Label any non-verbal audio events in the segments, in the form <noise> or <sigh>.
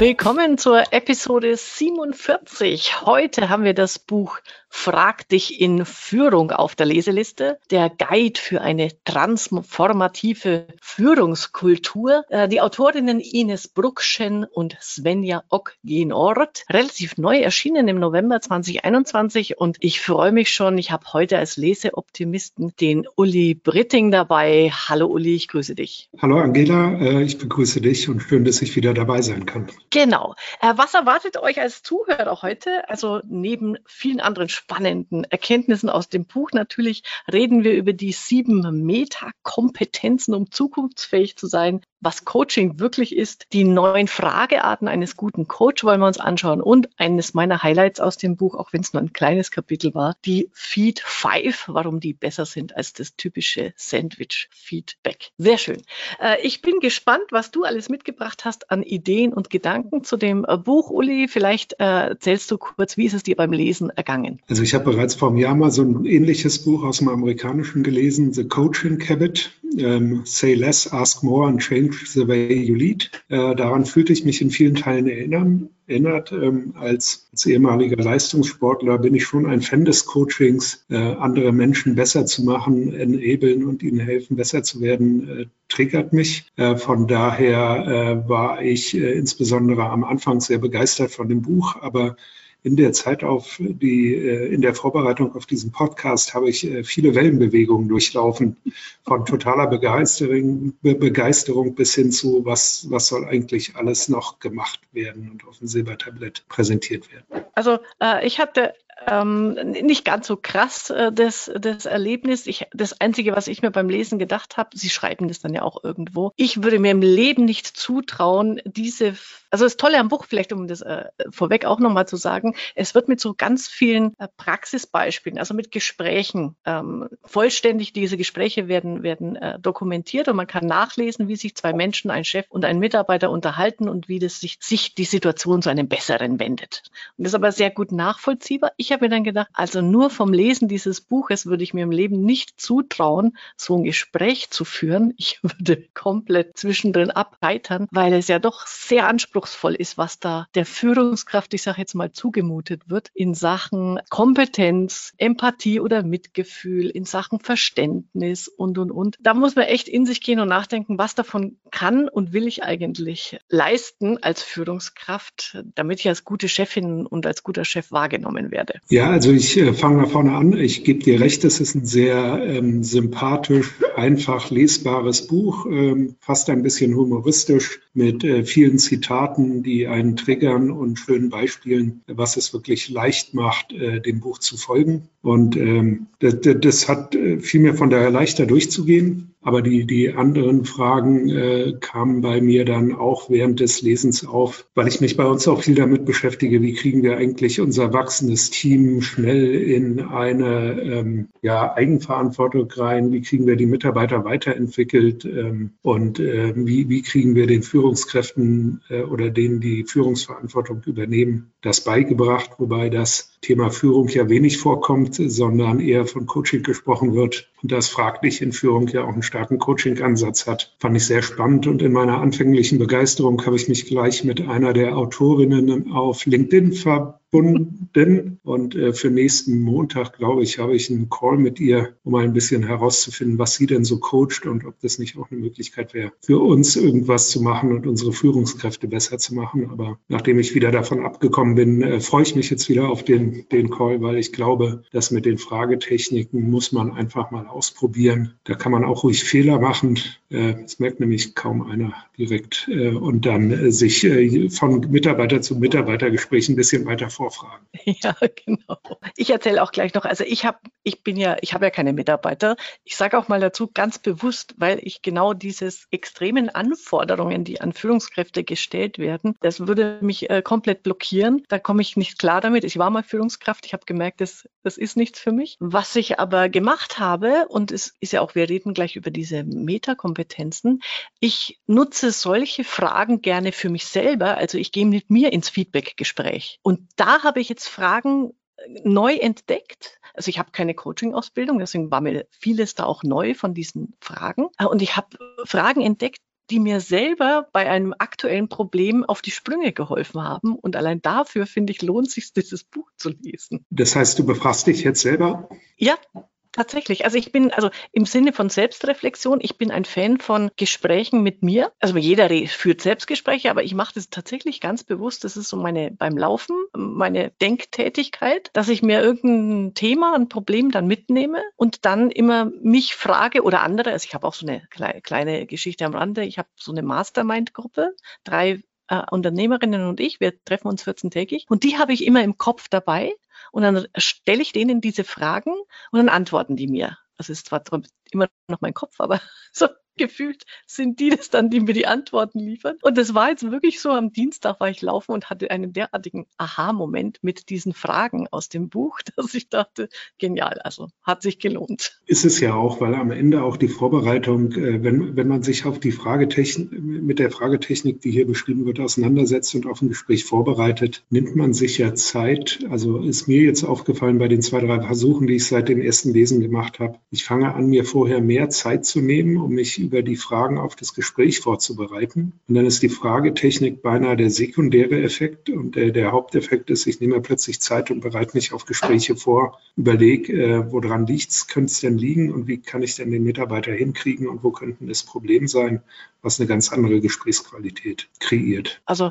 Willkommen zur Episode 47. Heute haben wir das Buch Frag dich in Führung auf der Leseliste, der Guide für eine transformative Führungskultur. Äh, die Autorinnen Ines Bruckschen und Svenja Ock-Genort, relativ neu erschienen im November 2021 und ich freue mich schon, ich habe heute als Leseoptimisten den Uli Britting dabei. Hallo Uli, ich grüße dich. Hallo Angela, äh, ich begrüße dich und schön, dass ich wieder dabei sein kann. Genau. Äh, was erwartet euch als Zuhörer heute? Also neben vielen anderen spannenden Erkenntnissen aus dem Buch natürlich reden wir über die sieben Metakompetenzen, um zukunftsfähig zu sein, was Coaching wirklich ist. Die neun Fragearten eines guten Coach wollen wir uns anschauen und eines meiner Highlights aus dem Buch, auch wenn es nur ein kleines Kapitel war, die Feed 5, warum die besser sind als das typische Sandwich Feedback. Sehr schön. Äh, ich bin gespannt, was du alles mitgebracht hast an Ideen und Gedanken zu dem äh, Buch. Uli, vielleicht äh, erzählst du kurz, wie ist es dir beim Lesen ergangen? Also ich habe bereits vor einem Jahr mal so ein ähnliches Buch aus dem Amerikanischen gelesen, The Coaching Habit, ähm, Say Less, Ask More and Change the Way You Lead. Äh, daran fühlte ich mich in vielen Teilen erinnern, erinnert. Ähm, als, als, ehemaliger Leistungssportler bin ich schon ein Fan des Coachings, äh, andere Menschen besser zu machen, enablen und ihnen helfen, besser zu werden, äh, triggert mich. Äh, von daher äh, war ich äh, insbesondere am Anfang sehr begeistert von dem Buch, aber in der Zeit auf die, äh, in der Vorbereitung auf diesen Podcast habe ich äh, viele Wellenbewegungen durchlaufen. Von totaler Begeisterung, Begeisterung bis hin zu, was, was soll eigentlich alles noch gemacht werden und auf dem Silbertablett präsentiert werden. Also äh, ich hatte ähm, nicht ganz so krass, äh, das, das Erlebnis. Ich, das Einzige, was ich mir beim Lesen gedacht habe, Sie schreiben das dann ja auch irgendwo, ich würde mir im Leben nicht zutrauen, diese, also das Tolle am Buch, vielleicht um das äh, vorweg auch nochmal zu sagen, es wird mit so ganz vielen äh, Praxisbeispielen, also mit Gesprächen, ähm, vollständig diese Gespräche werden, werden äh, dokumentiert und man kann nachlesen, wie sich zwei Menschen, ein Chef und ein Mitarbeiter unterhalten und wie das sich, sich die Situation zu einem besseren wendet. Und das ist aber sehr gut nachvollziehbar. Ich ich habe mir dann gedacht, also nur vom Lesen dieses Buches würde ich mir im Leben nicht zutrauen, so ein Gespräch zu führen. <laughs> Ich würde komplett zwischendrin abheitern, weil es ja doch sehr anspruchsvoll ist, was da der Führungskraft, ich sage jetzt mal, zugemutet wird in Sachen Kompetenz, Empathie oder Mitgefühl, in Sachen Verständnis und, und, und. Da muss man echt in sich gehen und nachdenken, was davon kann und will ich eigentlich leisten als Führungskraft, damit ich als gute Chefin und als guter Chef wahrgenommen werde. Ja, also ich äh, fange mal vorne an. Ich gebe dir recht, es ist ein sehr ähm, sympathisch, einfach lesbares Buch, ähm, fast ein bisschen humoristisch mit äh, vielen Zitaten, die einen triggern und schönen Beispielen, was es wirklich leicht macht, äh, dem Buch zu folgen. Und ähm, das, das hat äh, viel mehr von daher leichter durchzugehen. Aber die, die anderen Fragen äh, kamen bei mir dann auch während des Lesens auf, weil ich mich bei uns auch viel damit beschäftige, wie kriegen wir eigentlich unser wachsendes Team schnell in eine ähm, ja, Eigenverantwortung rein, wie kriegen wir die Mitarbeiter weiterentwickelt? Ähm, und äh, wie, wie kriegen wir den Führungskräften äh, oder denen, die Führungsverantwortung übernehmen, das beigebracht, wobei das Thema Führung ja wenig vorkommt, sondern eher von Coaching gesprochen wird und das fraglich in Führung ja auch einen starken Coaching-Ansatz hat. Fand ich sehr spannend und in meiner anfänglichen Begeisterung habe ich mich gleich mit einer der Autorinnen auf LinkedIn verbunden. Und äh, für nächsten Montag, glaube ich, habe ich einen Call mit ihr, um mal ein bisschen herauszufinden, was sie denn so coacht und ob das nicht auch eine Möglichkeit wäre, für uns irgendwas zu machen und unsere Führungskräfte besser zu machen. Aber nachdem ich wieder davon abgekommen bin, äh, freue ich mich jetzt wieder auf den, den Call, weil ich glaube, dass mit den Fragetechniken muss man einfach mal ausprobieren. Da kann man auch ruhig Fehler machen. Äh, das merkt nämlich kaum einer direkt. Äh, und dann sich von Mitarbeiter zu Mitarbeitergespräch ein bisschen weiter vorfragen. <laughs> Ja, genau. Ich erzähle auch gleich noch, also ich habe, ich bin ja, ich habe ja keine Mitarbeiter. Ich sage auch mal dazu ganz bewusst, weil ich genau dieses extremen Anforderungen, die an Führungskräfte gestellt werden, das würde mich komplett blockieren. Da komme ich nicht klar damit. Ich war mal Führungskraft, ich habe gemerkt, das, das ist nichts für mich. Was ich aber gemacht habe, und es ist ja auch, wir reden gleich über diese Metakompetenzen, ich nutze solche Fragen gerne für mich selber. Also ich gehe mit mir ins Feedback-Gespräch. Und da habe ich jetzt Fragen äh, neu entdeckt. Also ich habe keine Coaching-Ausbildung, deswegen war mir vieles da auch neu von diesen Fragen. Äh, und ich habe Fragen entdeckt, die mir selber bei einem aktuellen Problem auf die Sprünge geholfen haben. Und allein dafür, finde ich, lohnt sich dieses Buch zu lesen. Das heißt, du befragst dich jetzt selber? Ja, Tatsächlich. Also ich bin, also im Sinne von Selbstreflexion, ich bin ein Fan von Gesprächen mit mir. Also jeder führt Selbstgespräche, aber ich mache das tatsächlich ganz bewusst. Das ist so meine, beim Laufen, meine Denktätigkeit, dass ich mir irgendein Thema, ein Problem dann mitnehme und dann immer mich frage oder andere. Also ich habe auch so eine kleine Geschichte am Rande. Ich habe so eine Mastermind-Gruppe, drei äh, Unternehmerinnen und ich, wir treffen uns 14-tägig und die habe ich immer im Kopf dabei und dann stelle ich denen diese Fragen und dann antworten die mir. Also es ist zwar immer noch mein Kopf, aber <laughs> so gefühlt sind die das dann, die mir die Antworten liefern. Und das war jetzt wirklich so, am Dienstag war ich laufen und hatte einen derartigen Aha-Moment mit diesen Fragen aus dem Buch, <laughs> dass ich dachte, genial, also hat sich gelohnt. Ist es ja auch, weil am Ende auch die Vorbereitung, äh, wenn, wenn man sich auf die Fragetechnik, mit der Fragetechnik, die hier beschrieben wird, auseinandersetzt und auf ein Gespräch vorbereitet, nimmt man sich ja Zeit. Also ist mir jetzt aufgefallen bei den zwei, drei Versuchen, die ich seit dem ersten Lesen gemacht habe. Ich fange an, mir vorher mehr Zeit zu nehmen, um mich über die Fragen auf das Gespräch vorzubereiten. Und dann ist die Fragetechnik beinahe der sekundäre Effekt und der, der Haupteffekt ist, ich nehme plötzlich Zeit und bereite mich auf Gespräche vor, überlege, äh, woran liegt's, könnte es denn liegen und wie kann ich denn den Mitarbeiter hinkriegen und wo könnten das Problem sein, was eine ganz andere Gesprächsqualität kreiert. Also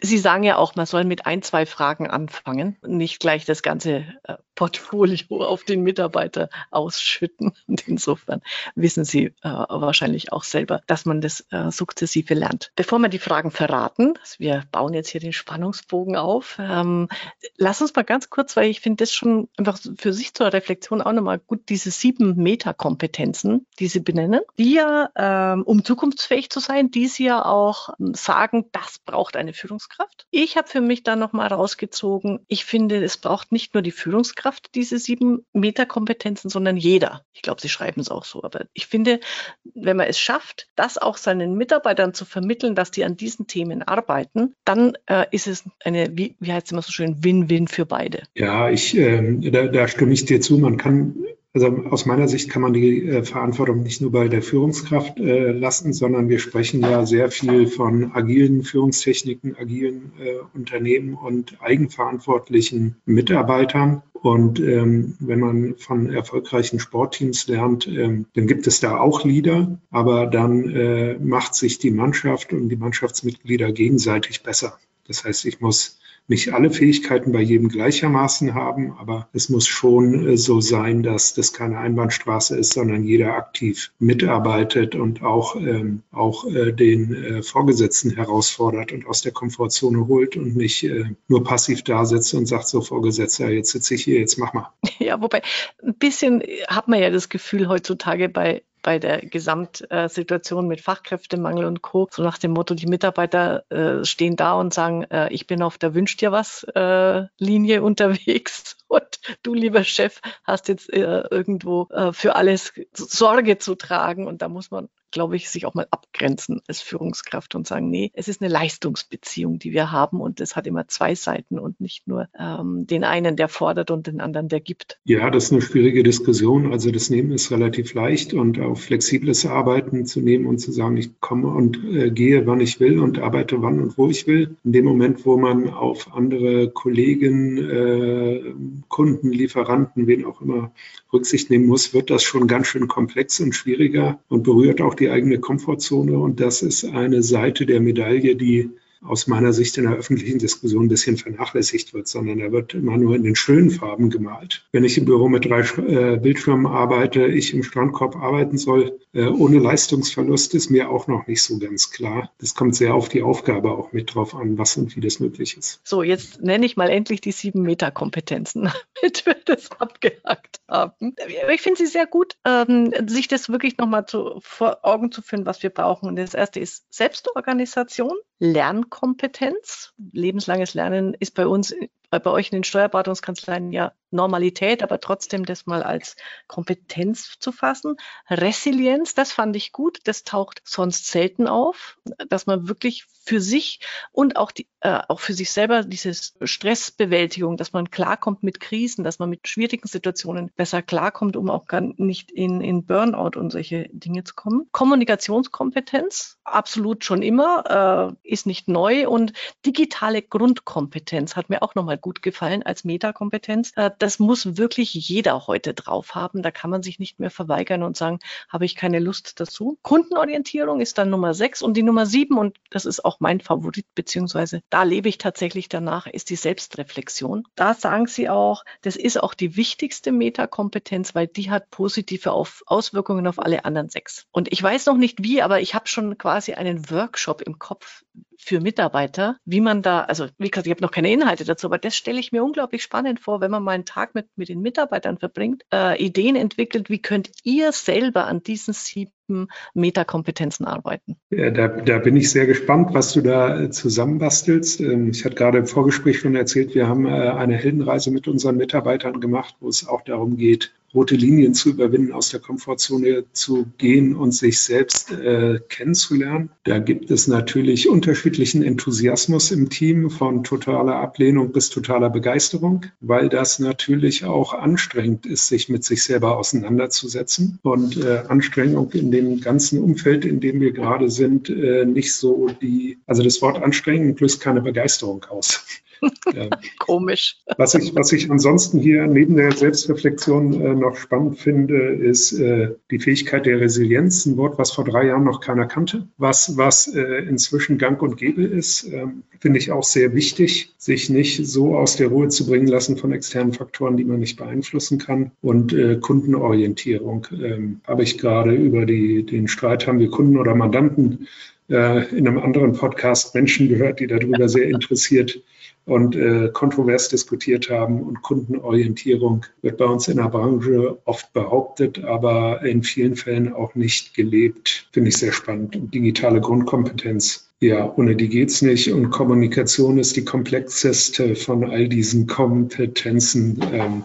Sie sagen ja auch, man soll mit ein, zwei Fragen anfangen, nicht gleich das ganze äh, Portfolio auf den Mitarbeiter ausschütten. <laughs> Und insofern wissen Sie äh, wahrscheinlich auch selber, dass man das äh, sukzessive lernt. Bevor wir die Fragen verraten, wir bauen jetzt hier den Spannungsbogen auf, ähm, lass uns mal ganz kurz, weil ich finde das schon einfach für sich zur Reflexion auch nochmal gut, diese sieben Metakompetenzen, die Sie benennen, die ja, ähm, um zukunftsfähig zu sein, die Sie ja auch ähm, sagen, das braucht eine Führungskraft. Führungskraft. Ich habe für mich dann nochmal rausgezogen, ich finde, es braucht nicht nur die Führungskraft diese sieben Metakompetenzen, sondern jeder. Ich glaube, Sie schreiben es auch so. Aber ich finde, wenn man es schafft, das auch seinen Mitarbeitern zu vermitteln, dass die an diesen Themen arbeiten, dann äh, ist es eine, wie, wie heißt es immer so schön, Win-Win für beide. Ja, ich, äh, da, da stimme ich dir zu. Man kann also aus meiner Sicht kann man die äh, Verantwortung nicht nur bei der Führungskraft äh, lassen, sondern wir sprechen ja sehr viel von agilen Führungstechniken, agilen äh, Unternehmen und eigenverantwortlichen Mitarbeitern. Und ähm, wenn man von erfolgreichen Sportteams lernt, ähm, dann gibt es da auch Leader, aber dann äh, macht sich die Mannschaft und die Mannschaftsmitglieder gegenseitig besser. Das heißt, ich muss nicht alle Fähigkeiten bei jedem gleichermaßen haben, aber es muss schon äh, so sein, dass das keine Einbahnstraße ist, sondern jeder aktiv mitarbeitet und auch, ähm, auch äh, den äh, Vorgesetzten herausfordert und aus der Komfortzone holt und nicht äh, nur passiv da sitzt und sagt so, Vorgesetzter, jetzt sitze ich hier, jetzt mach mal. <laughs> Ja, wobei ein bisschen hat man ja das Gefühl heutzutage bei bei der Gesamtsituation mit Fachkräftemangel und Co. So nach dem Motto, die Mitarbeiter äh, stehen da und sagen, äh, ich bin auf der Wünsch dir was äh, Linie <laughs> unterwegs und du, lieber Chef, hast jetzt äh, irgendwo äh, für alles Sorge zu tragen und da muss man glaube ich, sich auch mal abgrenzen als Führungskraft und sagen, nee, es ist eine Leistungsbeziehung, die wir haben und es hat immer zwei Seiten und nicht nur ähm, den einen, der fordert und den anderen, der gibt. Ja, das ist eine schwierige Diskussion. Also das Nehmen ist relativ leicht und auch flexibles Arbeiten zu nehmen und zu sagen, ich komme und äh, gehe, wann ich will und arbeite wann und wo ich will. In dem Moment, wo man auf andere Kollegen, äh, Kunden, Lieferanten, wen auch immer Rücksicht nehmen muss, wird das schon ganz schön komplex und schwieriger und berührt auch die eigene Komfortzone. Und das ist eine Seite der Medaille, die aus meiner Sicht in der öffentlichen Diskussion ein bisschen vernachlässigt wird, sondern er wird immer nur in den schönen Farben gemalt. Wenn ich im Büro mit drei äh, Bildschirmen arbeite, ich im Strandkorb arbeiten soll, äh, ohne Leistungsverlust, ist mir auch noch nicht so ganz klar. Das kommt sehr auf die Aufgabe auch mit drauf an, was und wie das möglich ist. So, jetzt nenne ich mal endlich die sieben Metakompetenzen, <laughs> damit wir das abgehakt haben. Ich finde sie sehr gut, ähm, sich das wirklich nochmal vor Augen zu führen, was wir brauchen. Und das erste ist Selbstorganisation. Lernkompetenz. Lebenslanges Lernen ist bei uns, bei euch in den Steuerberatungskanzleien ja Normalität, aber trotzdem das mal als Kompetenz zu fassen. Resilienz, das fand ich gut. Das taucht sonst selten auf, dass man wirklich für sich und auch, die, äh, auch für sich selber dieses Stressbewältigung, dass man klarkommt mit Krisen, dass man mit schwierigen Situationen besser klarkommt, um auch gar nicht in, in Burnout und solche Dinge zu kommen. Kommunikationskompetenz, absolut schon immer, äh, ist nicht neu und digitale Grundkompetenz hat mir auch nochmal gut gefallen als Metakompetenz. Äh, das muss wirklich jeder heute drauf haben. Da kann man sich nicht mehr verweigern und sagen, habe ich keine Lust dazu. Kundenorientierung ist dann Nummer sechs und die Nummer sieben und das ist auch mein Favorit, beziehungsweise da lebe ich tatsächlich danach, ist die Selbstreflexion. Da sagen sie auch, das ist auch die wichtigste Metakompetenz, weil die hat positive auf Auswirkungen auf alle anderen sechs. Und ich weiß noch nicht wie, aber ich habe schon quasi einen Workshop im Kopf für Mitarbeiter, wie man da, also wie gesagt, ich habe noch keine Inhalte dazu, aber das stelle ich mir unglaublich spannend vor, wenn man mal einen Tag mit, mit den Mitarbeitern verbringt, äh, Ideen entwickelt, wie könnt ihr selber an diesen sieben Metakompetenzen arbeiten. Ja, da, da, bin ich sehr gespannt, was du da äh, zusammenbastelst. Ähm, ich hatte gerade im Vorgespräch schon erzählt, wir haben äh, eine Heldenreise mit unseren Mitarbeitern gemacht, wo es auch darum geht, rote Linien zu überwinden, aus der Komfortzone zu gehen und sich selbst äh, kennenzulernen. Da gibt es natürlich unterschiedlichen Enthusiasmus im Team, von totaler Ablehnung bis totaler Begeisterung, weil das natürlich auch anstrengend ist, sich mit sich selber auseinanderzusetzen und äh, Anstrengung in dem ganzen Umfeld, in dem wir gerade sind, äh, nicht so die, also das Wort Anstrengung löst keine Begeisterung aus. <laughs> Komisch. Was ich, was ich ansonsten hier neben der Selbstreflexion äh, noch spannend finde, ist äh, die Fähigkeit der Resilienz, ein Wort, was vor drei Jahren noch keiner kannte, was, was äh, inzwischen gang und gäbe ist, ähm, finde ich auch sehr wichtig, sich nicht so aus der Ruhe zu bringen lassen von externen Faktoren, die man nicht beeinflussen kann. Und äh, Kundenorientierung ähm, habe ich gerade über die, den Streit, haben wir Kunden oder Mandanten äh, in einem anderen Podcast Menschen gehört, die darüber sehr interessiert und äh, kontrovers diskutiert haben. Und Kundenorientierung wird bei uns in der Branche oft behauptet, aber in vielen Fällen auch nicht gelebt. Finde ich sehr spannend. Und digitale Grundkompetenz. Ja, ohne die geht's nicht. Und Kommunikation ist die komplexeste von all diesen Kompetenzen, ähm,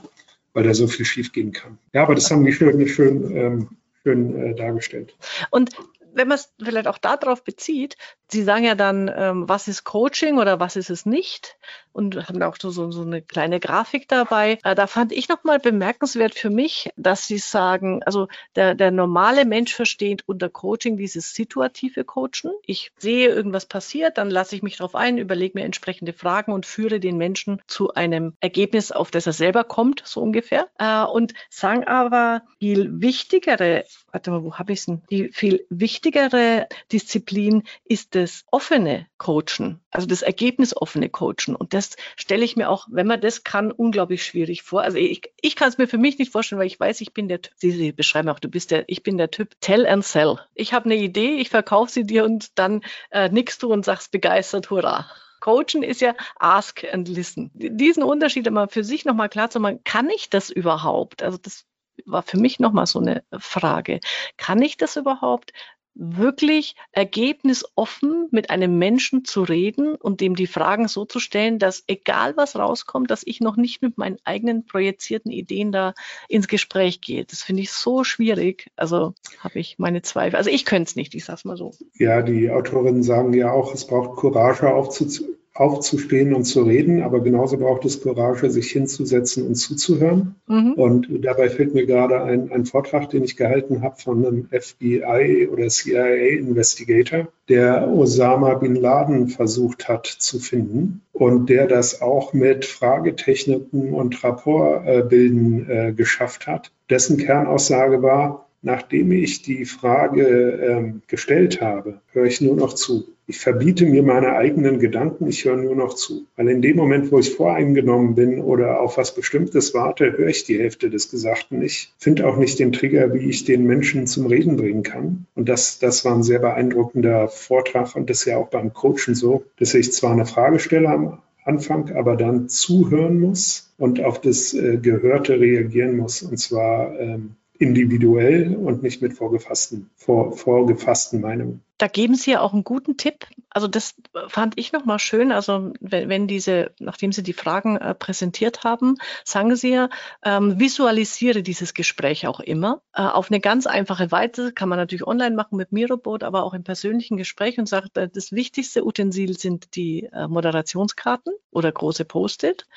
weil da so viel schiefgehen kann. Ja, aber das haben die schön, schön, ähm, schön äh, dargestellt. Und wenn man es vielleicht auch darauf bezieht, Sie sagen ja dann, ähm, was ist Coaching oder was ist es nicht? Und haben auch so, so, so eine kleine Grafik dabei. Äh, da fand ich nochmal bemerkenswert für mich, dass Sie sagen, also der, der normale Mensch versteht unter Coaching dieses situative Coachen. Ich sehe, irgendwas passiert, dann lasse ich mich darauf ein, überlege mir entsprechende Fragen und führe den Menschen zu einem Ergebnis, auf das er selber kommt, so ungefähr. Äh, und sagen aber, viel wichtigere, warte mal, wo habe ich es denn? Die viel wichtigere Disziplin ist das offene Coachen, also das ergebnisoffene Coachen. Und das stelle ich mir auch, wenn man das kann, unglaublich schwierig vor. Also ich, ich kann es mir für mich nicht vorstellen, weil ich weiß, ich bin der Typ, Sie, Sie beschreiben auch, du bist der, ich bin der Typ Tell and Sell. Ich habe eine Idee, ich verkaufe sie dir und dann äh, nickst du und sagst begeistert, hurra. Coachen ist ja ask and listen. Diesen Unterschied immer für sich nochmal klar zu machen, kann ich das überhaupt? Also das war für mich nochmal so eine Frage. Kann ich das überhaupt? wirklich ergebnisoffen mit einem Menschen zu reden und dem die Fragen so zu stellen, dass egal was rauskommt, dass ich noch nicht mit meinen eigenen projizierten Ideen da ins Gespräch gehe. Das finde ich so schwierig. Also habe ich meine Zweifel. Also ich könnte es nicht, ich sage es mal so. Ja, die Autorinnen sagen ja auch, es braucht Courage aufzuziehen aufzustehen und zu reden, aber genauso braucht es Courage, sich hinzusetzen und zuzuhören. Mhm. Und dabei fällt mir gerade ein, ein Vortrag, den ich gehalten habe von einem FBI oder CIA Investigator, der Osama bin Laden versucht hat zu finden und der das auch mit Fragetechniken und Rapportbilden äh, geschafft hat. Dessen Kernaussage war, nachdem ich die Frage ähm, gestellt habe, höre ich nur noch zu. Ich verbiete mir meine eigenen Gedanken, ich höre nur noch zu. Weil in dem Moment, wo ich voreingenommen bin oder auf was Bestimmtes warte, höre ich die Hälfte des Gesagten nicht. Finde auch nicht den Trigger, wie ich den Menschen zum Reden bringen kann. Und das, das war ein sehr beeindruckender Vortrag und das ist ja auch beim Coachen so, dass ich zwar eine Frage stelle am Anfang, aber dann zuhören muss und auf das äh, Gehörte reagieren muss. Und zwar ähm, individuell und nicht mit vorgefassten, vor, vorgefassten Meinungen. Da geben Sie ja auch einen guten Tipp. Also das fand ich nochmal schön. Also wenn, wenn, diese, nachdem Sie die Fragen äh, präsentiert haben, sagen Sie ja, ähm, visualisiere dieses Gespräch auch immer äh, auf eine ganz einfache Weise. Kann man natürlich online machen mit Mirobot, aber auch im persönlichen Gespräch und sagt, äh, das wichtigste Utensil sind die äh, Moderationskarten oder große Post-it.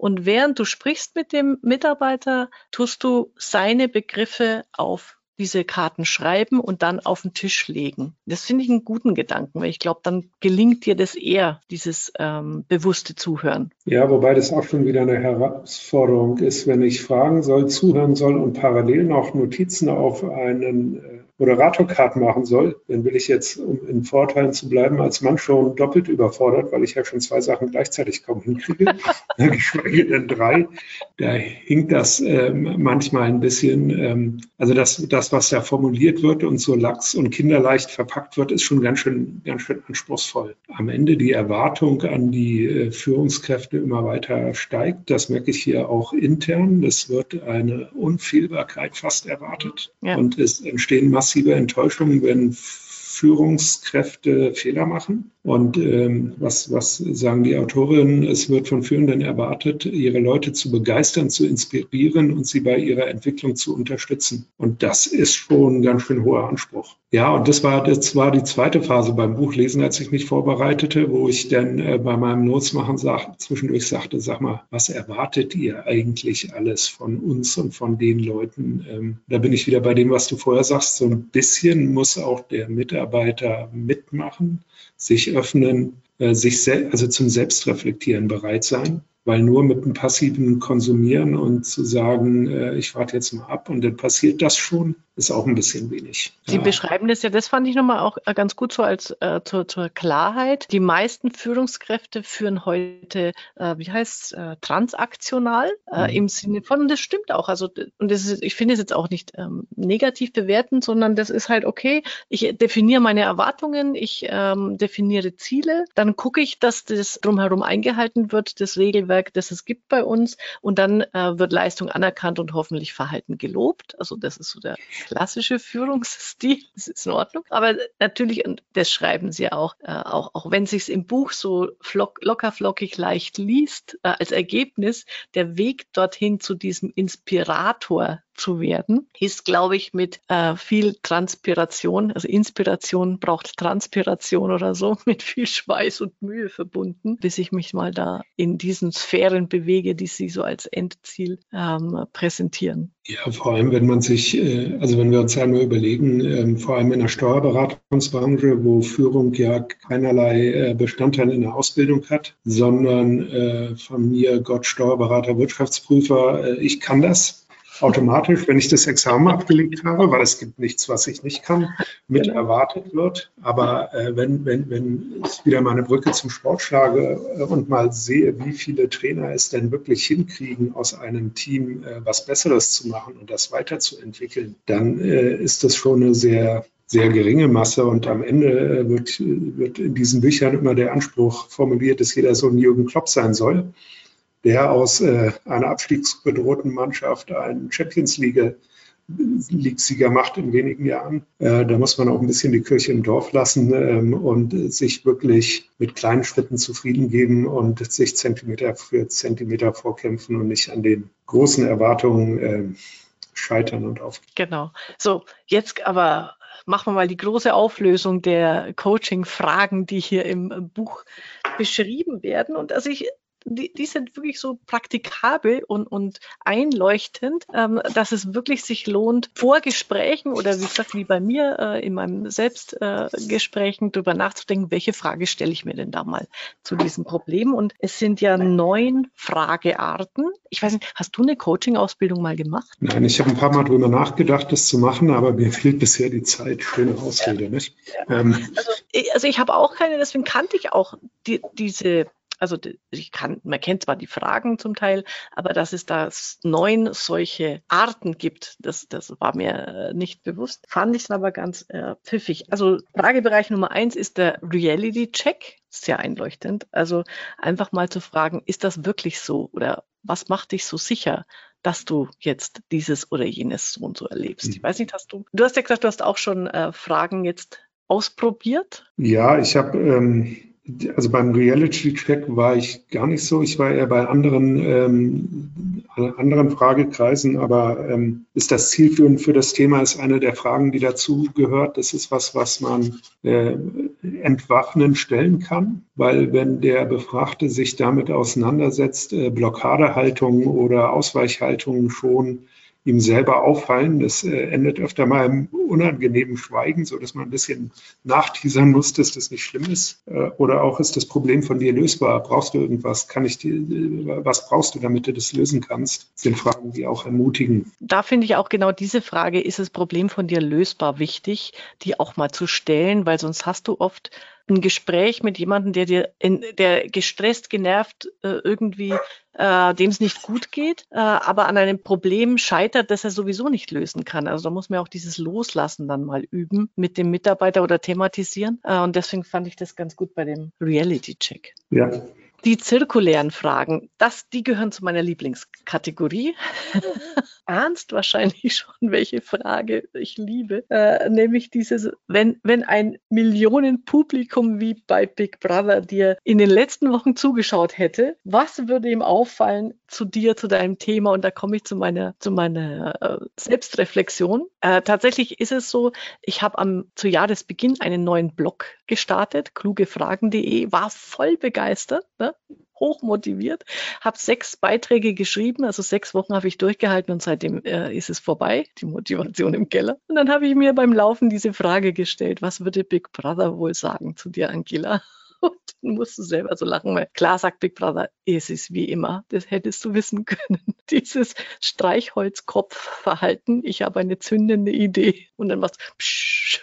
Und während du sprichst mit dem Mitarbeiter, tust du seine Begriffe auf diese Karten schreiben und dann auf den Tisch legen. Das finde ich einen guten Gedanken, weil ich glaube, dann gelingt dir das eher, dieses ähm, bewusste Zuhören. Ja, wobei das auch schon wieder eine Herausforderung ist, wenn ich fragen soll, zuhören soll und parallel noch Notizen auf einen äh, Moderatorcard machen soll, dann will ich jetzt, um in Vorteilen zu bleiben, als Mann schon doppelt überfordert, weil ich ja schon zwei Sachen gleichzeitig kaum hinkriege, <laughs> <laughs> geschweige denn drei. Da hinkt das ähm, manchmal ein bisschen. Ähm, also das, das, was da formuliert wird und so lax und kinderleicht verpackt wird, ist schon ganz schön, ganz schön anspruchsvoll. Am Ende die Erwartung an die äh, Führungskräfte immer weiter steigt. Das merke ich hier auch intern. Es wird eine Unfehlbarkeit fast erwartet ja. und es entstehen massive massive Enttäuschung, wenn Führungskräfte Fehler machen. Und ähm, was, was sagen die Autorinnen? Es wird von Führenden erwartet, ihre Leute zu begeistern, zu inspirieren und sie bei ihrer Entwicklung zu unterstützen. Und das ist schon ein ganz schön hoher Anspruch. Ja, und das war, das war die zweite Phase beim Buchlesen, als ich mich vorbereitete, wo ich dann äh, bei meinem Notesmachen sag, zwischendurch sagte, sag mal, was erwartet ihr eigentlich alles von uns und von den Leuten? Ähm, da bin ich wieder bei dem, was du vorher sagst. So ein bisschen muss auch der Mitarbeiter mitmachen sich öffnen, äh, sich also zum Selbstreflektieren bereit sein weil nur mit einem passiven Konsumieren und zu sagen, äh, ich warte jetzt mal ab und dann passiert das schon, ist auch ein bisschen wenig. Sie ja. beschreiben das ja, das fand ich nochmal auch äh, ganz gut so als äh, zur, zur, Klarheit. Die meisten Führungskräfte führen heute, äh, wie heißt äh, transaktional äh, mhm. im Sinne von, und das stimmt auch. Also, und das ist, ich finde es jetzt auch nicht ähm, negativ bewerten, sondern das ist halt okay, ich definiere meine Erwartungen, ich ähm, definiere Ziele, dann gucke ich, dass das drumherum eingehalten wird, das Regelwerk Regelwerk, das es gibt bei uns. Und dann äh, wird Leistung anerkannt und hoffentlich Verhalten gelobt. Also das ist so der klassische Führungsstil. <laughs> Das ist in Ordnung. Aber natürlich, und das schreiben sie auch, äh, auch, auch wenn sich im Buch so flock, locker flockig leicht liest, äh, als Ergebnis, der Weg dorthin zu diesem Inspirator zu werden, ist, glaube ich, mit äh, viel Transpiration, also Inspiration braucht Transpiration oder so, <laughs> mit viel Schweiß und Mühe verbunden, bis ich mich mal da in diesen Sphären bewege, die Sie so als Endziel ähm, präsentieren. Ja, vor allem, wenn man sich, äh, also wenn wir uns nur überlegen, ähm, vor allem in der Steuerberatungsbranche, wo Führung ja keinerlei äh, Bestandteil in der Ausbildung hat, sondern äh, von mir Gott Steuerberater, Wirtschaftsprüfer, ich kann das automatisch, wenn ich das Examen abgelegt habe, weil es gibt nichts, was ich nicht kann, mit genau. erwartet wird. Aber äh, wenn, wenn, wenn ich wieder meine Brücke zum Sport schlage äh, und mal sehe, wie viele Trainer es denn wirklich hinkriegen, aus einem Team äh, was Besseres zu machen und das weiterzuentwickeln, dann äh, ist das schon eine sehr sehr geringe Masse und am Ende äh, wird, wird in diesen Büchern immer der Anspruch formuliert, dass jeder so ein Jürgen Klopp sein soll der aus äh, einer abstiegsbedrohten Mannschaft einen Champions League League-Sieger macht in wenigen Jahren. Äh, da muss man auch ein bisschen die Kirche im Dorf lassen ähm, und sich wirklich mit kleinen Schritten zufrieden geben und sich Zentimeter für Zentimeter vorkämpfen und nicht an den großen Erwartungen äh, scheitern und auf. Genau. So, jetzt aber machen wir mal die große Auflösung der Coaching-Fragen, die hier im Buch beschrieben werden. Und also ich die, die sind wirklich so praktikabel und, und einleuchtend, ähm, dass es wirklich sich lohnt, vor Gesprächen oder wie gesagt, wie bei mir äh, in meinem Selbstgesprächen äh, darüber nachzudenken, welche Frage stelle ich mir denn da mal zu diesem Problem. Und es sind ja neun Fragearten. Ich weiß nicht, hast du eine Coaching-Ausbildung mal gemacht? Nein, ich habe ein paar Mal drüber nachgedacht, das zu machen, aber mir fehlt bisher die Zeit. Schöne Ausrede, ja. nicht? Ähm. Also, ich, also ich habe auch keine, deswegen kannte ich auch die, diese also ich kann, man kennt zwar die Fragen zum Teil, aber dass es da neun solche Arten gibt, das, das war mir äh, nicht bewusst. Fand ich es aber ganz äh, pfiffig. Also Fragebereich Nummer eins ist der Reality Check. Sehr einleuchtend. Also einfach mal zu fragen, ist das wirklich so oder was macht dich so sicher, dass du jetzt dieses oder jenes so und so erlebst. Mhm. Ich weiß nicht, hast du, du hast ja gesagt, du hast auch schon äh, Fragen jetzt ausprobiert? Ja, ich habe ähm, also beim Reality-Check war ich gar nicht so. Ich war eher bei anderen, ähm, anderen Fragekreisen, aber ähm, ist das zielführend für das Thema, ist eine der Fragen, die dazu gehört. Das ist was, was man äh, entwaffnen stellen kann, weil wenn der Befragte sich damit auseinandersetzt, äh, Blockadehaltungen oder Ausweichhaltungen schon ihm selber auffallen. Das äh, endet öfter mal im unangenehmen Schweigen, so dass man ein bisschen nachteasern muss, dass das nicht schlimm ist. Äh, oder auch ist das Problem von dir lösbar? Brauchst du irgendwas? Kann ich dir, äh, was brauchst du, damit du das lösen kannst? Das sind Fragen, die auch ermutigen. Da finde ich auch genau diese Frage, ist das Problem von dir lösbar wichtig, die auch mal zu stellen, weil sonst hast du oft ein Gespräch mit jemandem, der dir, in, der gestresst, genervt äh, irgendwie, äh, dem es nicht gut geht, äh, aber an einem Problem scheitert, das er sowieso nicht lösen kann. Also da muss man auch dieses Loslassen dann mal üben mit dem Mitarbeiter oder thematisieren. Äh, und deswegen fand ich das ganz gut bei dem Reality-Check. Ja, die zirkulären Fragen, das, die gehören zu meiner Lieblingskategorie. <laughs> Ahnst wahrscheinlich schon, welche Frage ich liebe, äh, nämlich dieses, wenn, wenn ein Millionenpublikum wie bei Big Brother dir in den letzten Wochen zugeschaut hätte, was würde ihm auffallen zu dir, zu deinem Thema? Und da komme ich zu meiner, zu meiner äh, Selbstreflexion. Äh, tatsächlich ist es so, ich habe am zu Jahresbeginn einen neuen Blog gestartet, klugefragen.de, war voll begeistert. Ne? Hoch motiviert, habe sechs Beiträge geschrieben, also sechs Wochen habe ich durchgehalten und seitdem äh, ist es vorbei, die Motivation im Keller. Und dann habe ich mir beim Laufen diese Frage gestellt, was würde Big Brother wohl sagen zu dir, Angela? Und dann musst du selber so lachen, weil klar sagt Big Brother, es ist wie immer, das hättest du wissen können. <laughs> Dieses Streichholzkopfverhalten, ich habe eine zündende Idee und dann was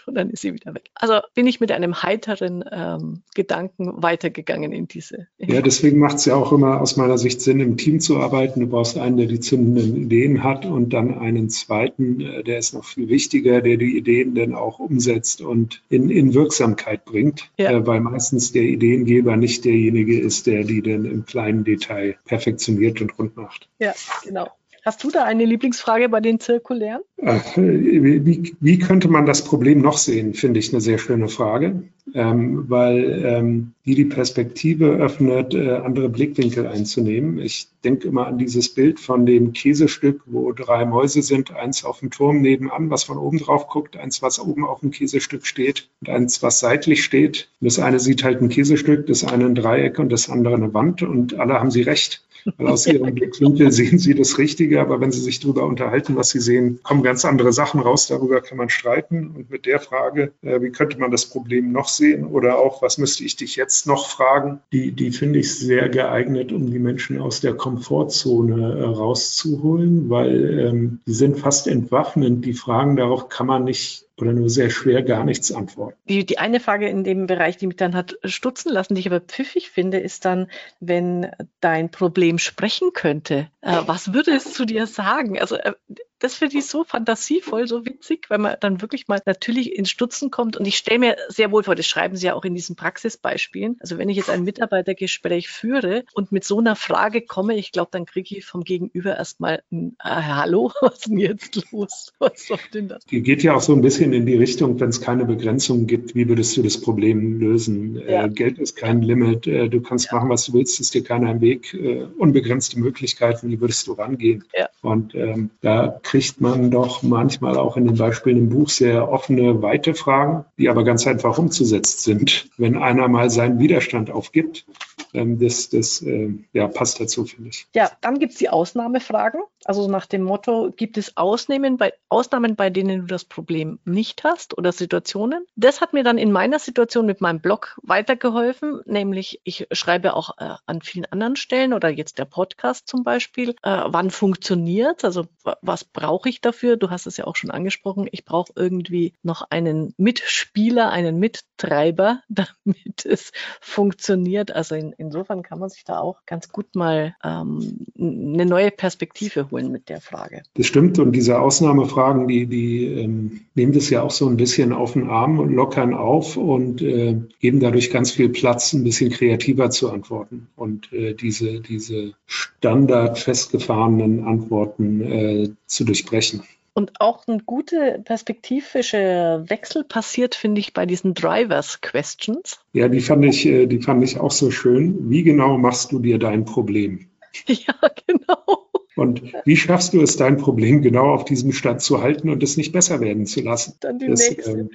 und dann ist sie wieder weg. Also bin ich mit einem heiteren ähm, Gedanken weitergegangen in diese. In ja, deswegen macht es ja auch immer aus meiner Sicht Sinn, im Team zu arbeiten. Du brauchst einen, der die zündenden Ideen hat und dann einen zweiten, äh, der ist noch viel wichtiger, der die Ideen dann auch umsetzt und in, in Wirksamkeit bringt, ja. äh, weil meistens der Ideengeber nicht derjenige ist, der die dann im kleinen Detail perfektioniert und rund macht. Ja, genau. Hast du da eine Lieblingsfrage bei den Zirkulären? Wie, wie könnte man das Problem noch sehen, finde ich eine sehr schöne Frage, ähm, weil ähm, die die Perspektive öffnet, äh, andere Blickwinkel einzunehmen. Ich denke immer an dieses Bild von dem Käsestück, wo drei Mäuse sind, eins auf dem Turm nebenan, was von oben drauf guckt, eins, was oben auf dem Käsestück steht und eins, was seitlich steht. Das eine sieht halt ein Käsestück, das eine ein Dreieck und das andere eine Wand und alle haben sie recht. Weil aus ihrem Blickwinkel <laughs> sehen sie das Richtige, aber wenn sie sich darüber unterhalten, was sie sehen, kommen ganz andere Sachen raus. Darüber kann man streiten. Und mit der Frage, äh, wie könnte man das Problem noch sehen oder auch, was müsste ich dich jetzt noch fragen, die, die finde ich sehr geeignet, um die Menschen aus der Komfortzone äh, rauszuholen, weil ähm, die sind fast entwaffnend. Die Fragen darauf kann man nicht oder nur sehr schwer gar nichts antworten. Die, die eine Frage in dem Bereich, die mich dann hat stutzen lassen, die ich aber pfiffig finde, ist dann, wenn dein Problem sprechen könnte, äh, was würde es zu dir sagen? Also äh, das finde ich so fantasievoll, so witzig, weil man dann wirklich mal natürlich ins Stutzen kommt. Und ich stelle mir sehr wohl vor, das schreiben Sie ja auch in diesen Praxisbeispielen. Also wenn ich jetzt ein Mitarbeitergespräch führe und mit so einer Frage komme, ich glaube, dann kriege ich vom Gegenüber erstmal ein äh, Hallo, <laughs> was ist denn jetzt los? Was soll denn das? Die geht ja auch so ein bisschen in die Richtung, wenn es keine Begrenzung gibt, wie würdest du das Problem lösen? Äh, ja. Äh, Geld ist kein Limit, äh, du kannst ja. machen, was du willst, ist dir keiner im Weg, äh, unbegrenzte Möglichkeiten, wie würdest du rangehen? Ja. Und ähm, da kriegt man doch manchmal auch in den Beispielen im Buch sehr offene, weite Fragen, die aber ganz einfach umzusetzen sind. Wenn einer mal seinen Widerstand aufgibt, ähm, das, das äh, ja, passt dazu, finde ich. Ja, dann gibt es die Ausnahmefragen. Also nach dem Motto, gibt es Ausnahmen bei, Ausnahmen, bei denen du das Problem nicht hast oder Situationen? Das hat mir dann in meiner Situation mit meinem Blog weitergeholfen, nämlich ich schreibe auch äh, an vielen anderen Stellen oder jetzt der Podcast zum Beispiel, äh, wann funktioniert, also was brauche ich dafür? Du hast es ja auch schon angesprochen. Ich brauche irgendwie noch einen Mitspieler, einen Mittreiber, <laughs> damit es funktioniert. Also in, insofern kann man sich da auch ganz gut mal ähm, eine neue Perspektive holen abholen mit der Frage. Das stimmt. Und diese Ausnahmefragen, die, die ähm, nehmen das ja auch so ein bisschen auf den Arm und lockern auf und äh, geben dadurch ganz viel Platz, ein bisschen kreativer zu antworten. Und äh, diese, diese standard festgefahrenen Antworten äh, zu durchbrechen. Und auch ein guter perspektivischer Wechsel passiert, finde ich, bei diesen Drivers Questions. Ja, die fand ich, äh, die fand ich auch so schön. Wie genau machst du dir dein Problem? <laughs> Ja, genau. Und wie schaffst du es, dein Problem genau auf diesem Stand zu halten und es nicht besser werden zu lassen? Dann die das, nächste. Ähm,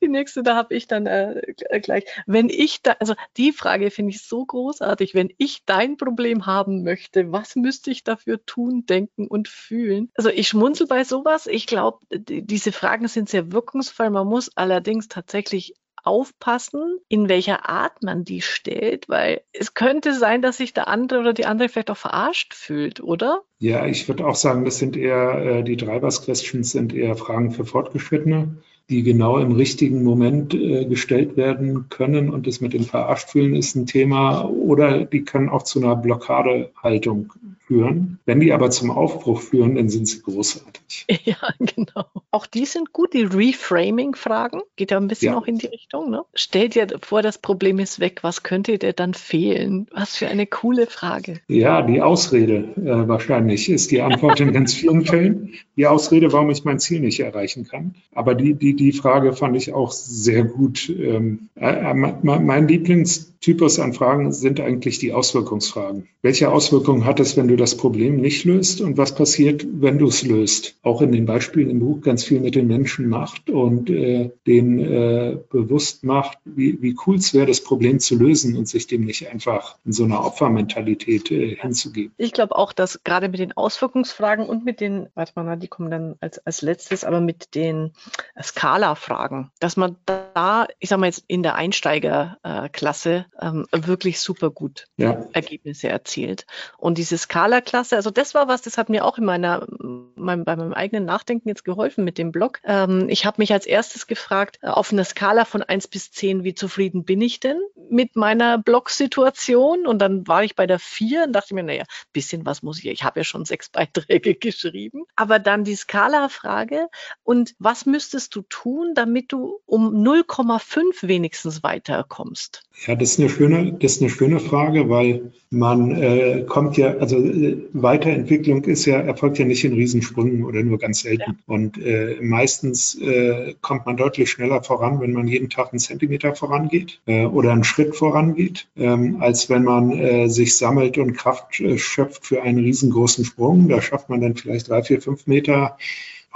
die nächste, da habe ich dann äh, äh, gleich. Wenn ich da, also die Frage finde ich so großartig. Wenn ich dein Problem haben möchte, was müsste ich dafür tun, denken und fühlen? Also ich schmunzel bei sowas. Ich glaube, diese Fragen sind sehr wirkungsvoll. Man muss allerdings tatsächlich aufpassen, in welcher Art man die stellt, weil es könnte sein, dass sich der andere oder die andere vielleicht auch verarscht fühlt, oder? Ja, ich würde auch sagen, das sind eher, äh, die Drivers Questions sind eher Fragen für Fortgeschrittene die genau im richtigen Moment äh, gestellt werden können und das mit dem Verarschtfühlen ist ein Thema oder die können auch zu einer Blockadehaltung führen. Wenn die aber zum Aufbruch führen, dann sind sie großartig. <laughs> Ja, genau. Auch die sind gut, die Reframing-Fragen. Geht ja ein bisschen ja. auch in die Richtung. Ne? Stellt dir vor, das Problem ist weg. Was könnte dir dann fehlen? Was für eine coole Frage. Ja, die Ausrede äh, wahrscheinlich ist die Antwort in ganz vielen Fällen. Die Ausrede, warum ich mein Ziel nicht erreichen kann. Aber die, die, die Frage fand ich auch sehr gut. Ähm, äh, äh mein Lieblingstypus an Fragen sind eigentlich die Auswirkungsfragen. Welche Auswirkungen hat es, wenn du das Problem nicht löst und was passiert, wenn du es löst? Auch in den Beispielen im Buch ganz viel mit den Menschen macht und äh, denen äh, bewusst macht, wie, wie cool es wäre, das Problem zu lösen und sich dem nicht einfach in so einer Opfermentalität äh, hinzugeben. Ich glaube auch, dass gerade mit den Auswirkungsfragen und mit den, warte mal, die kommen dann als, als letztes, aber mit den Skalen Skala-Fragen, dass man da, ich sage mal jetzt in der Einsteigerklasse ähm, wirklich super gut ja. Ergebnisse erzielt. Und diese Skala-Klasse, also das war was, das hat mir auch in meiner, mein, bei meinem eigenen Nachdenken jetzt geholfen mit dem Blog. Ähm, ich habe mich als erstes gefragt, äh, auf einer Skala von eins bis zehn, wie zufrieden bin ich denn mit meiner Blog-Situation? Und dann war ich bei der vier und dachte mir, naja, bisschen was muss ich, ich habe ja schon sechs <laughs> Beiträge geschrieben. Aber dann die Skala-Frage und was müsstest du tun? tun, damit du um 0,5 wenigstens weiterkommst? Ja, das ist eine schöne, das ist eine schöne Frage, weil man äh, kommt ja, also äh, Weiterentwicklung ist ja, erfolgt ja nicht in Riesensprüngen oder nur ganz selten. Ja. Und äh, meistens äh, kommt man deutlich schneller voran, wenn man jeden Tag einen Zentimeter vorangeht äh, oder einen Schritt vorangeht, ähm, als wenn man äh, sich sammelt und Kraft äh, schöpft für einen riesengroßen Sprung. Da schafft man dann vielleicht drei, vier, fünf Meter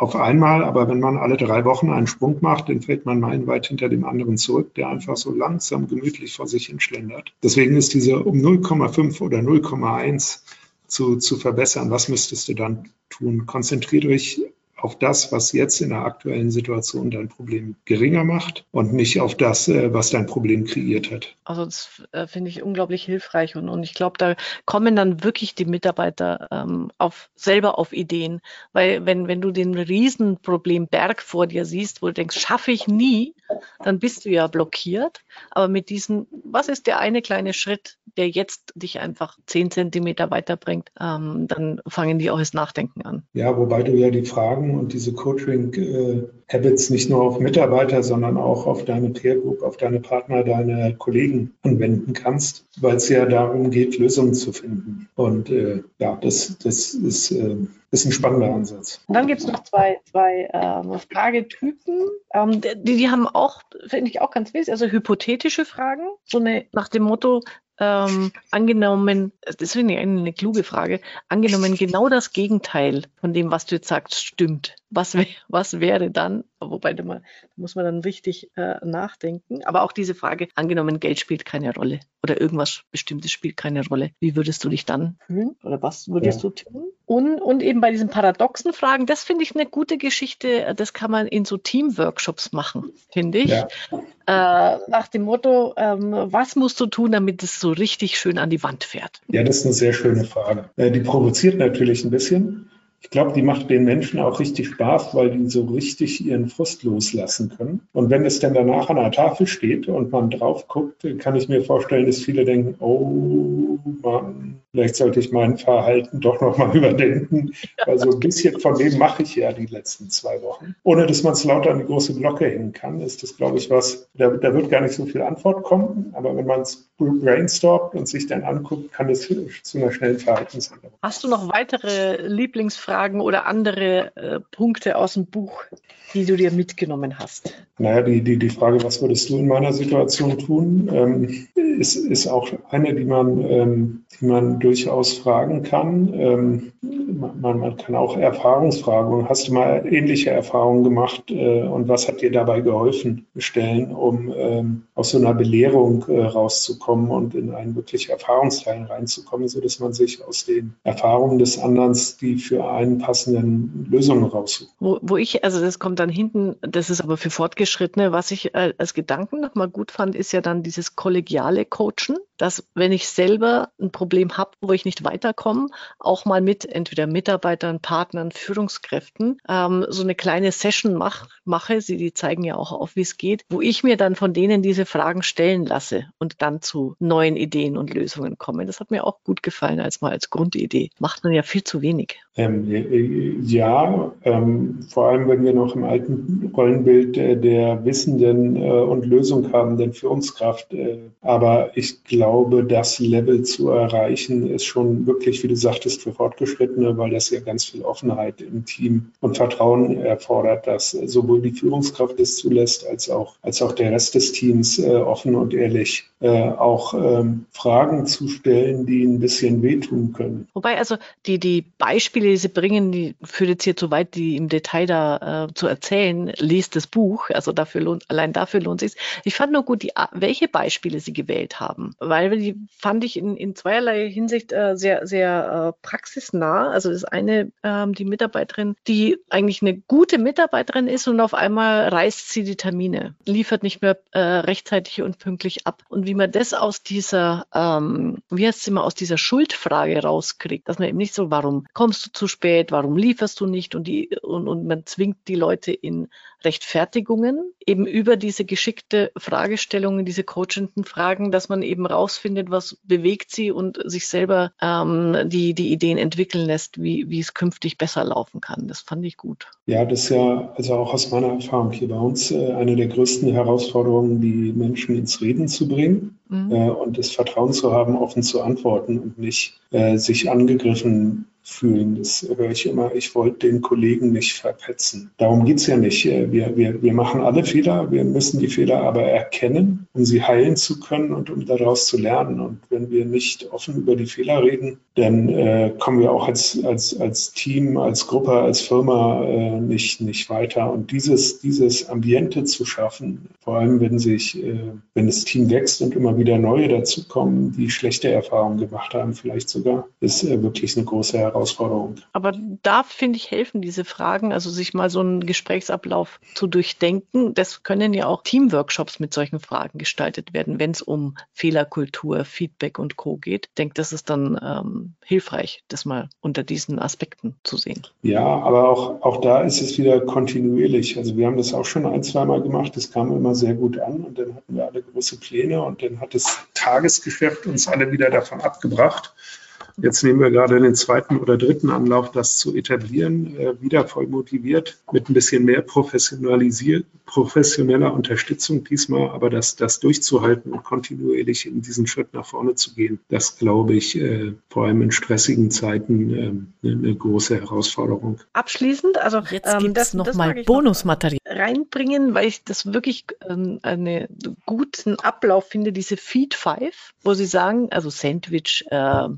auf einmal, aber wenn man alle drei Wochen einen Sprung macht, dann fällt man meilenweit hinter dem anderen zurück, der einfach so langsam gemütlich vor sich hin schlendert. Deswegen ist diese um 0,5 oder 0,1 zu, zu verbessern. Was müsstest du dann tun? Konzentriere dich auf das, was jetzt in der aktuellen Situation dein Problem geringer macht und nicht auf das, äh, was dein Problem kreiert hat. Also das äh, finde ich unglaublich hilfreich und, und ich glaube, da kommen dann wirklich die Mitarbeiter ähm, auf, selber auf Ideen, weil wenn, wenn du den Riesenproblemberg vor dir siehst, wo du denkst, schaffe ich nie, dann bist du ja blockiert. Aber mit diesem, was ist der eine kleine Schritt, der jetzt dich einfach zehn Zentimeter weiterbringt, ähm, dann fangen die auch das Nachdenken an. Ja, wobei du ja die Fragen und diese Coaching-Habits nicht nur auf Mitarbeiter, sondern auch auf deine Peer Group, auf deine Partner, deine Kollegen anwenden kannst, weil es ja darum geht, Lösungen zu finden. Und äh, ja, das, das ist, äh, ist ein spannender Ansatz. Und dann gibt es noch zwei, zwei ähm, Fragetypen. Ähm, die, die haben auch, finde ich auch ganz wichtig, also hypothetische Fragen, so eine nach dem Motto, ähm, angenommen, das finde ich eine, eine kluge Frage, angenommen genau das Gegenteil von dem, was du jetzt sagst, stimmt. Was, wär, was wäre dann, wobei da, da muss man dann richtig äh, nachdenken, aber auch diese Frage, angenommen Geld spielt keine Rolle oder irgendwas Bestimmtes spielt keine Rolle, wie würdest du dich dann fühlen oder was würdest ja. du tun? Und, und eben bei diesen paradoxen Fragen, das finde ich eine gute Geschichte, das kann man in so Teamworkshops machen, finde ich. Ja. Äh, nach dem Motto, ähm, was musst du tun, damit es so richtig schön an die Wand fährt? Ja, das ist eine sehr schöne Frage. Äh, die provoziert natürlich ein bisschen. Ich glaube, die macht den Menschen auch richtig Spaß, weil die so richtig ihren Frust loslassen können. Und wenn es dann danach an der Tafel steht und man drauf guckt, kann ich mir vorstellen, dass viele denken, oh Mann, vielleicht sollte ich mein Verhalten doch nochmal <laughs> überdenken. Weil so ein bisschen von dem mache ich ja die letzten zwei Wochen. Ohne dass man es lauter an die große Glocke hängen kann, ist das, glaube ich, was, da, da wird gar nicht so viel Antwort kommen. Aber wenn man es brainstormt und sich dann anguckt, kann es zu einer schnellen Verhaltensänderung. Hast du noch weitere Lieblingsfragen oder andere äh, Punkte aus dem Buch, die du dir mitgenommen hast? Naja, die, die, die Frage, was würdest du in meiner Situation tun, ähm, ist, ist auch eine, die man, ähm, die man durchaus fragen kann. Ähm, man, man kann auch Erfahrungsfragen. Hast du mal ähnliche Erfahrungen gemacht äh, und was hat dir dabei geholfen, stellen, um ähm, aus so einer Belehrung äh, rauszukommen und in einen wirklich Erfahrungsteil reinzukommen, sodass man sich aus den Erfahrungen des anderen die für einen passenden Lösungen raussucht. Wo, wo ich, also das kommt dann hinten, das ist aber für Fortgeschrittene, was ich äh, als Gedanken nochmal gut fand, ist ja dann dieses kollegiale Coachen, dass wenn ich selber ein Problem habe, wo ich nicht weiterkomme, auch mal mit entweder Mitarbeitern, Partnern, Führungskräften ähm, so eine kleine Session mach, mache. Sie die zeigen ja auch auf, wie es geht, wo ich mir dann von denen diese Fragen stellen lasse und dann zu neuen Ideen und Lösungen komme. Das hat mir auch gut gefallen als mal als Grundidee. Macht man ja viel zu wenig. Ähm, ja, ähm, vor allem wenn wir noch im alten Rollenbild der, der wissenden äh, und lösunghabenden Führungskraft. Äh, aber ich glaube, das Level zu erreichen, ist schon wirklich, wie du sagtest, für Fortgeschrittene, weil das ja ganz viel Offenheit im Team und Vertrauen erfordert, dass sowohl die Führungskraft es zulässt, als auch, als auch der Rest des Teams äh, offen und ehrlich äh, auch ähm, Fragen zu stellen, die ein bisschen wehtun können. Wobei also die, die Beispiele, die Sie bringen, die führt jetzt hier zu weit, die im Detail da äh, zu erzählen, liest das Buch, also dafür lohnt, allein dafür lohnt sich. Ich fand nur gut, die, welche Beispiele Sie gewählt haben, weil die fand ich in, in zweierlei Hinsicht äh, sehr, sehr äh, praxisnah. Also das eine, ähm, die Mitarbeiterin, die eigentlich eine gute Mitarbeiterin ist und auf einmal reißt sie die Termine, liefert nicht mehr äh, rechtzeitig und pünktlich ab. Und wie man das aus dieser, ähm, wie heißt es immer, aus dieser Schuldfrage rauskriegt, dass man eben nicht so, warum kommst du zu spät, warum lieferst du nicht und die und, und man zwingt die Leute in Rechtfertigungen, eben über diese geschickte Fragestellungen, diese coachenden Fragen, dass man eben rausfindet, was bewegt sie und sich selber ähm, die, die Ideen entwickeln lässt, wie, wie es künftig besser laufen kann. Das fand ich gut. Ja, das ist ja, also auch aus meiner Erfahrung hier bei uns, äh, eine der größten Herausforderungen, die Menschen ins Reden zu bringen mhm. äh, und das Vertrauen zu haben, offen zu antworten und nicht äh, sich angegriffen fühlen. Das höre ich immer, ich wollte den Kollegen nicht verpetzen. Darum geht's ja nicht. Äh, wir, wir, wir machen alle Fehler, wir müssen die Fehler aber erkennen, um sie heilen zu können und um daraus zu lernen. Und wenn wir nicht offen über die Fehler reden, dann äh, kommen wir auch als, als, als Team, als Gruppe, als Firma äh, nicht, nicht weiter. Und dieses, dieses Ambiente zu schaffen, vor allem wenn sich, äh, wenn das Team wächst und immer wieder neue dazukommen, die schlechte Erfahrungen gemacht haben, vielleicht sogar, ist äh, wirklich eine große Herausforderung. Herausforderung. Aber da finde ich helfen diese Fragen, also sich mal so einen Gesprächsablauf zu durchdenken. Das können ja auch Teamworkshops mit solchen Fragen gestaltet werden, wenn es um Fehlerkultur, Feedback und Co. geht. Ich denke, das ist dann ähm, hilfreich, das mal unter diesen Aspekten zu sehen. Ja, aber auch, auch da ist es wieder kontinuierlich. Also wir haben das auch schon ein, zweimal gemacht. Das kam immer sehr gut an und dann hatten wir alle große Pläne und dann hat das Tagesgeschäft uns alle wieder davon abgebracht. Jetzt nehmen wir gerade den zweiten oder dritten Anlauf, das zu etablieren, äh, wieder voll motiviert, mit ein bisschen mehr professionalisiert, professioneller Unterstützung diesmal, aber das, das durchzuhalten und kontinuierlich in diesen Schritt nach vorne zu gehen, das glaube ich, äh, vor allem in stressigen Zeiten äh, eine, eine, große Herausforderung. Abschließend, also jetzt ähm, das nochmal Bonusmaterial reinbringen, weil ich das wirklich ähm, einen guten Ablauf finde, diese Feed 5, wo Sie sagen, also Sandwich, äh,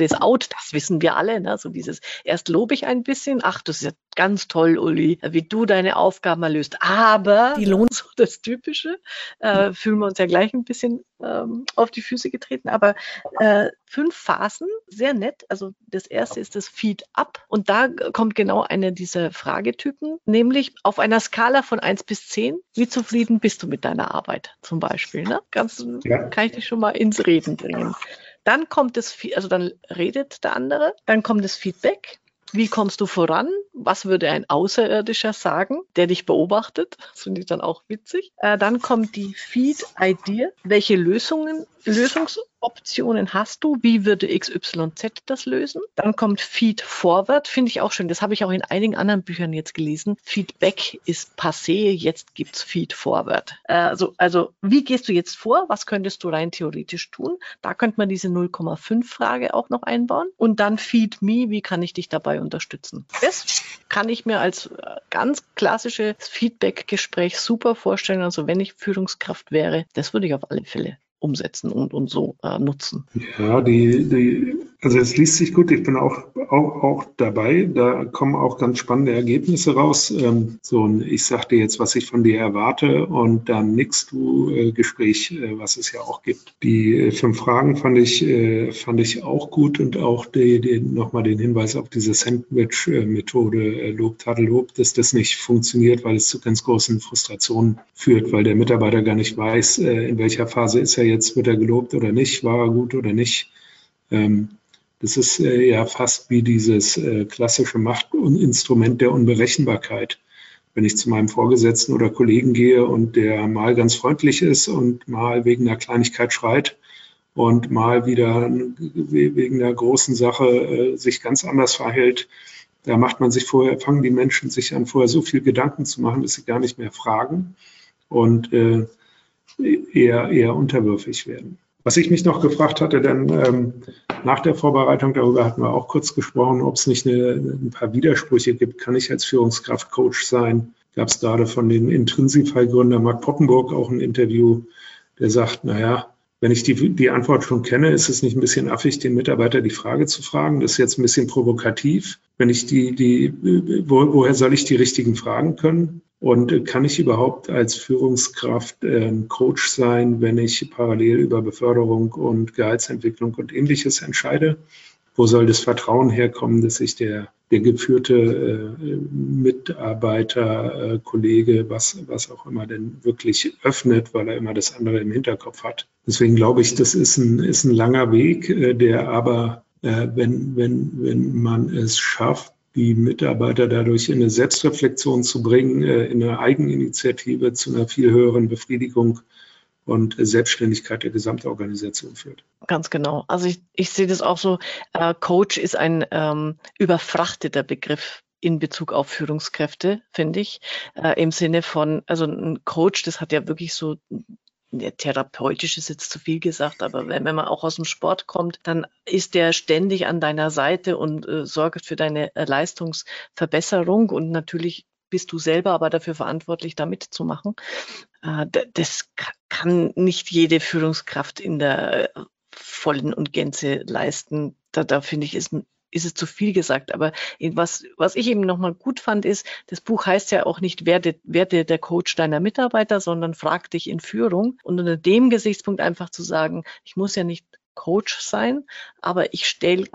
ist out, das wissen wir alle. Ne? So dieses, erst lobe ich ein bisschen, ach, das ist ja ganz toll, Uli, wie du deine Aufgaben löst. Aber die lohnt so das Typische, äh, fühlen wir uns ja gleich ein bisschen ähm, auf die Füße getreten. Aber äh, fünf Phasen, sehr nett. Also das erste ist das Feed Up und da kommt genau eine dieser Fragetypen, nämlich auf einer Skala von eins bis zehn, wie zufrieden bist du mit deiner Arbeit zum Beispiel? Ne? Ganz ja. kann ich dich schon mal ins Reden bringen. Dann kommt das, also dann redet der andere, dann kommt das Feedback, wie kommst du voran? Was würde ein Außerirdischer sagen, der dich beobachtet? Das finde ich dann auch witzig. Äh, dann kommt die Feed-Idea. Welche Lösungen, Lösungs Optionen hast du? Wie würde XYZ das lösen? Dann kommt Feed Forward, finde ich auch schön. Das habe ich auch in einigen anderen Büchern jetzt gelesen. Feedback ist passé, jetzt gibt's Feed Forward. Also, also wie gehst du jetzt vor? Was könntest du rein theoretisch tun? Da könnte man diese 0,5 Frage auch noch einbauen. Und dann Feed Me, wie kann ich dich dabei unterstützen? Das kann ich mir als äh, ganz klassisches Feedback-Gespräch super vorstellen. Also wenn ich Führungskraft wäre, das würde ich auf alle Fälle umsetzen und, und so äh, nutzen. Ja, die, die, also es liest sich gut. Ich bin auch, auch, auch dabei. Da kommen auch ganz spannende Ergebnisse raus. Ähm, so ein Ich sag dir jetzt, was ich von dir erwarte und dann nix du äh, Gespräch, äh, was es ja auch gibt. Die äh, fünf Fragen fand ich, äh, fand ich auch gut und auch die, die, nochmal den Hinweis auf diese Sandwich-Methode äh, Lob, Tadel, Lob, dass das nicht funktioniert, weil es zu ganz großen Frustrationen führt, weil der Mitarbeiter gar nicht weiß, äh, in welcher Phase ist er jetzt, wird er gelobt oder nicht, war er gut oder nicht. Ähm, das ist äh, ja fast wie dieses äh, klassische Machtinstrument der Unberechenbarkeit. Wenn ich zu meinem Vorgesetzten oder Kollegen gehe und der mal ganz freundlich ist und mal wegen einer Kleinigkeit schreit und mal wieder wegen einer großen Sache äh, sich ganz anders verhält, da macht man sich vorher, fangen die Menschen sich an, vorher so viel Gedanken zu machen, dass sie gar nicht mehr fragen und äh, eher, eher unterwürfig werden. Was ich mich noch gefragt hatte, denn ähm, nach der Vorbereitung, darüber hatten wir auch kurz gesprochen, ob es nicht eine, ein paar Widersprüche gibt. Kann ich als Führungskraft Coach sein? Gab es gerade von dem Intrinsify-Gründer Mark Poppenburg auch ein Interview, der sagt, naja, wenn ich die, die Antwort schon kenne, ist es nicht ein bisschen affig, den Mitarbeiter die Frage zu fragen. Das ist jetzt ein bisschen provokativ. Wenn ich die, die, wo, woher soll ich die richtigen Fragen können? Und kann ich überhaupt als Führungskraft äh, Coach sein, wenn ich parallel über Beförderung und Gehaltsentwicklung und ähnliches entscheide? Wo soll das Vertrauen herkommen, dass sich der, der geführte äh, Mitarbeiter, äh, Kollege, was, was auch immer denn wirklich öffnet, weil er immer das andere im Hinterkopf hat? Deswegen glaube ich, das ist ein, ist ein langer Weg, äh, der aber, äh, wenn, wenn, wenn man es schafft, die Mitarbeiter dadurch in eine Selbstreflexion zu bringen, äh, in eine Eigeninitiative zu einer viel höheren Befriedigung und Selbstständigkeit der Gesamtorganisation führt. Ganz genau. Also ich, ich sehe das auch so, äh, Coach ist ein ähm, überfrachteter Begriff in Bezug auf Führungskräfte, finde ich, äh, im Sinne von, also ein Coach, das hat ja wirklich so therapeutisch ist jetzt zu viel gesagt, aber wenn, wenn man auch aus dem Sport kommt, dann ist der ständig an deiner Seite und äh, sorgt für deine äh, Leistungsverbesserung und natürlich bist du selber aber dafür verantwortlich, da mitzumachen. Äh, das kann nicht jede Führungskraft in der äh, vollen und Gänze leisten. Da, da finde ich, ist ist es zu viel gesagt. Aber was, was ich eben nochmal gut fand, ist, das Buch heißt ja auch nicht, werde, werde der Coach deiner Mitarbeiter, sondern frag dich in Führung. Und unter dem Gesichtspunkt einfach zu sagen, ich muss ja nicht Coach sein, aber ich stelle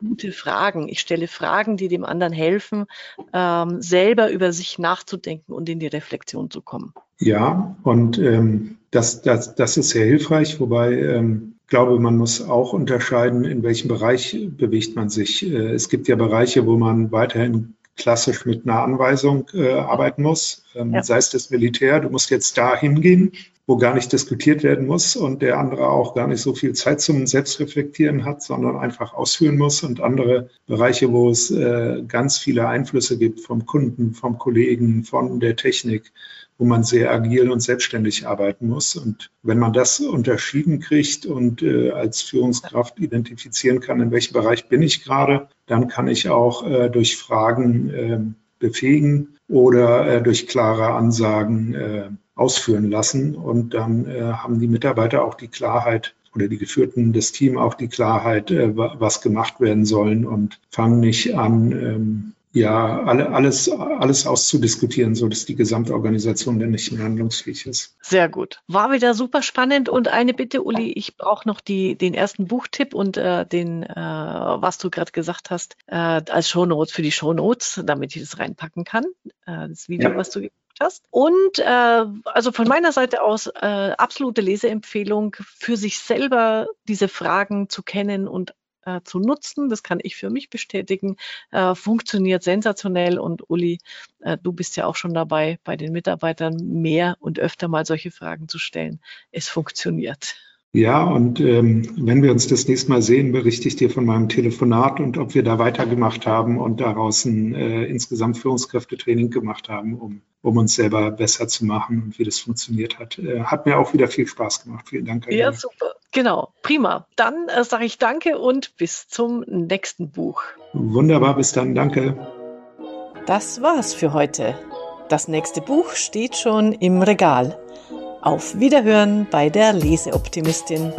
gute Fragen. Ich stelle Fragen, die dem anderen helfen, ähm, selber über sich nachzudenken und in die Reflexion zu kommen. Ja, und ähm, das, das, das ist sehr hilfreich, wobei ähm, glaube, man muss auch unterscheiden, in welchem Bereich bewegt man sich. Äh, es gibt ja Bereiche, wo man weiterhin klassisch mit einer Anweisung äh, arbeiten muss, ähm, ja. sei es das Militär, du musst jetzt da hingehen, wo gar nicht diskutiert werden muss und der andere auch gar nicht so viel Zeit zum Selbstreflektieren hat, sondern einfach ausführen muss und andere Bereiche, wo es äh, ganz viele Einflüsse gibt vom Kunden, vom Kollegen, von der Technik, wo man sehr agil und selbstständig arbeiten muss. Und wenn man das unterschieden kriegt und äh, als Führungskraft identifizieren kann, in welchem Bereich bin ich gerade, dann kann ich auch äh, durch Fragen äh, befähigen oder äh, durch klare Ansagen äh, ausführen lassen. Und dann äh, haben die Mitarbeiter auch die Klarheit, oder die Geführten des Teams auch die Klarheit, was gemacht werden sollen und fangen nicht an, ähm, ja, alle, alles, alles auszudiskutieren, so dass die Gesamtorganisation dann nicht handlungsfähig ist. Sehr gut. War wieder super spannend. Und eine Bitte, Uli, ich brauche noch die, den ersten Buchtipp und äh, den, äh, was du gerade gesagt hast, äh, als Shownotes für die Shownotes, damit ich das reinpacken kann. Äh, das Video, ja. was du hast. Und äh, also von meiner Seite aus äh, absolute Leseempfehlung, für sich selber diese Fragen zu kennen und äh, zu nutzen. Das kann ich für mich bestätigen. Äh, funktioniert sensationell und Uli, äh, du bist ja auch schon dabei, bei den Mitarbeitern mehr und öfter mal solche Fragen zu stellen. Es funktioniert. Ja, und ähm, wenn wir uns das nächste Mal sehen, berichte ich dir von meinem Telefonat und ob wir da weitergemacht haben und daraus ein äh, insgesamt Führungskräftetraining gemacht haben, um, um uns selber besser zu machen und wie das funktioniert hat. Äh, hat mir auch wieder viel Spaß gemacht. Vielen Dank. Ja, super. Genau, prima. Dann äh, sage ich danke und bis zum nächsten Buch. Wunderbar, bis dann. Danke. Das war's für heute. Das nächste Buch steht schon im Regal. Auf Wiederhören bei der Leseoptimistin.